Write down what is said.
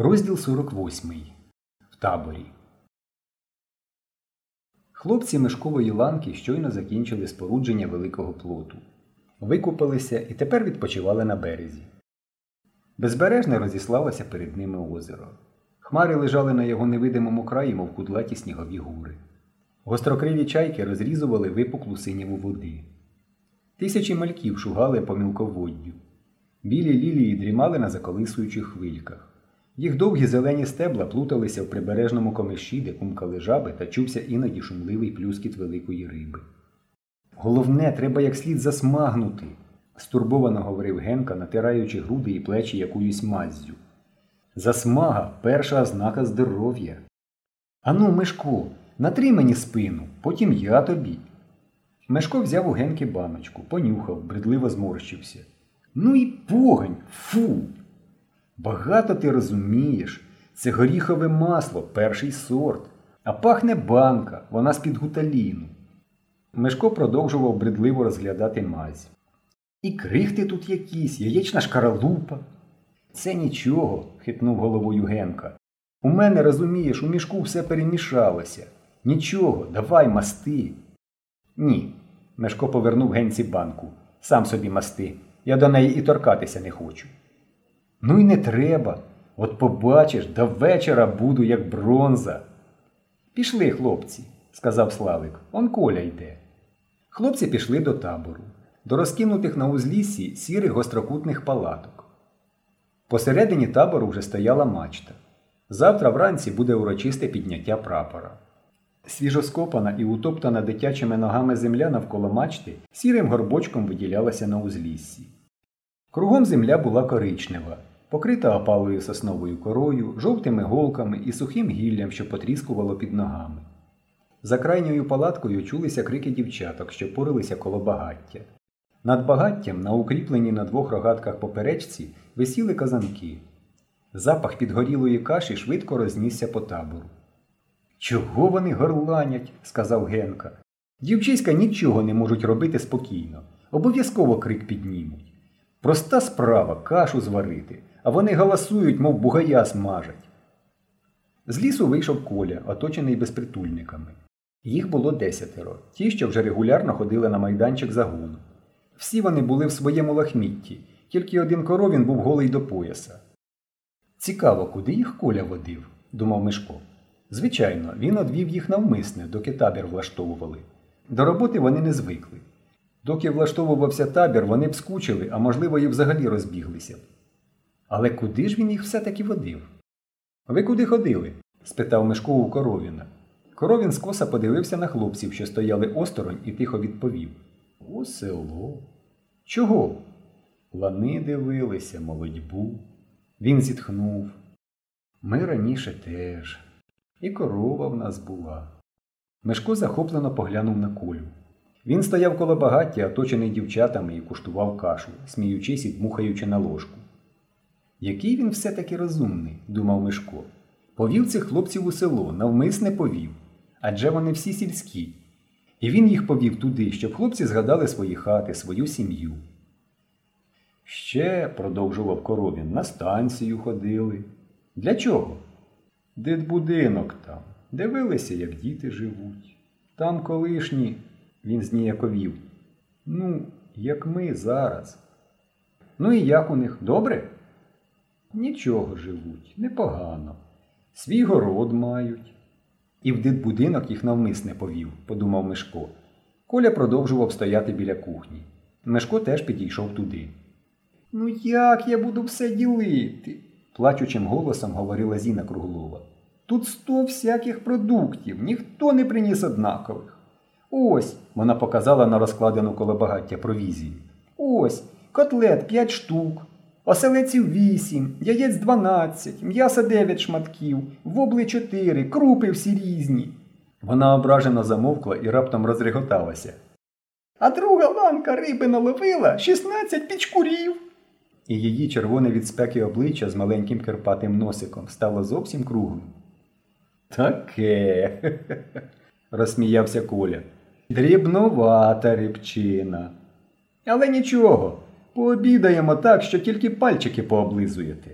Розділ 48. В таборі. Хлопці мешкової ланки щойно закінчили спорудження великого плоту. Викупалися і тепер відпочивали на березі. Безбережне розіслалося перед ними озеро. Хмари лежали на його невидимому краї, мов кудлаті снігові гури. Гострокриві чайки розрізували випуклу синяву води. Тисячі мальків шугали по мілководдю. Білі лілії дрімали на заколисуючих хвильках. Їх довгі зелені стебла плуталися в прибережному комиші, де кумкали жаби та чувся іноді шумливий плюскіт великої риби. Головне, треба як слід засмагнути, стурбовано говорив Генка, натираючи груди і плечі якоюсь маззю. Засмага перша ознака здоров'я. Ану, Мишко, натри мені спину, потім я тобі. Мешко взяв у Генки баночку, понюхав, бредливо зморщився. Ну і погань, фу. Багато ти розумієш, це горіхове масло, перший сорт, а пахне банка, вона з-під гуталіну. Мешко продовжував бредливо розглядати мазь. І крихти тут якісь, яєчна шкаралупа. Це нічого, хитнув головою Генка. У мене, розумієш, у мішку все перемішалося. Нічого, давай масти. Ні. Мешко повернув Генці банку. Сам собі масти. Я до неї і торкатися не хочу. Ну й не треба. От побачиш, до вечора буду, як бронза. Пішли, хлопці, сказав Славик. Он коля йде. Хлопці пішли до табору, до розкинутих на узліссі сірих гострокутних палаток. Посередині табору вже стояла мачта. Завтра вранці буде урочисте підняття прапора. Свіжоскопана і утоптана дитячими ногами земля навколо мачти сірим горбочком виділялася на узліссі. Кругом земля була коричнева, покрита опалою сосновою корою, жовтими голками і сухим гіллям, що потріскувало під ногами. За крайньою палаткою чулися крики дівчаток, що порилися коло багаття. Над багаттям, на укріпленій на двох рогатках поперечці, висіли казанки. Запах підгорілої каші швидко рознісся по табору. Чого вони горланять? сказав Генка. Дівчиська нічого не можуть робити спокійно. Обов'язково крик піднімуть. Проста справа кашу зварити, а вони галасують, мов бугая смажать. З лісу вийшов коля, оточений безпритульниками. Їх було десятеро, ті, що вже регулярно ходили на майданчик загону. Всі вони були в своєму лахмітті, тільки один коровін був голий до пояса. Цікаво, куди їх коля водив, думав Мишко. Звичайно, він одвів їх навмисне, доки табір влаштовували. До роботи вони не звикли. Доки влаштовувався табір, вони б скучили, а можливо, і взагалі розбіглися. Але куди ж він їх все-таки водив? Ви куди ходили? спитав Мишко у коровіна. Коровін скоса подивився на хлопців, що стояли осторонь, і тихо відповів У село. Чого? Лани дивилися, молодьбу. Він зітхнув. Ми раніше теж. І корова в нас була. Мишко захоплено поглянув на колю. Він стояв коло багаття, оточений дівчатами, і куштував кашу, сміючись і дмухаючи на ложку. Який він все-таки розумний, думав Мишко. Повів цих хлопців у село, навмисне повів. Адже вони всі сільські. І він їх повів туди, щоб хлопці згадали свої хати, свою сім'ю. Ще, продовжував коровін, на станцію ходили. Для чого? Дитбудинок там. Дивилися, як діти живуть. Там колишні, він зніяковів. Ну, як ми зараз. Ну і як у них добре? Нічого живуть, непогано. Свій город мають. І в дитбудинок їх навмисне повів, подумав Мишко. Коля продовжував стояти біля кухні. Мишко теж підійшов туди. Ну як я буду все ділити? плачучим голосом говорила Зіна Круглова. Тут сто всяких продуктів, ніхто не приніс однакових. Ось, вона показала на розкладену коло багаття провізію. Ось, котлет п'ять штук, оселеців вісім, яєць дванадцять, м'яса дев'ять шматків, вобли чотири, крупи всі різні. Вона ображено замовкла і раптом розреготалася. А друга ланка риби наловила шістнадцять пічкурів. І її червоне від спеки обличчя з маленьким кирпатим носиком стало зовсім круглим. Таке. розсміявся Коля. Дрібнувата рибчина. Але нічого, пообідаємо так, що тільки пальчики пооблизуєте.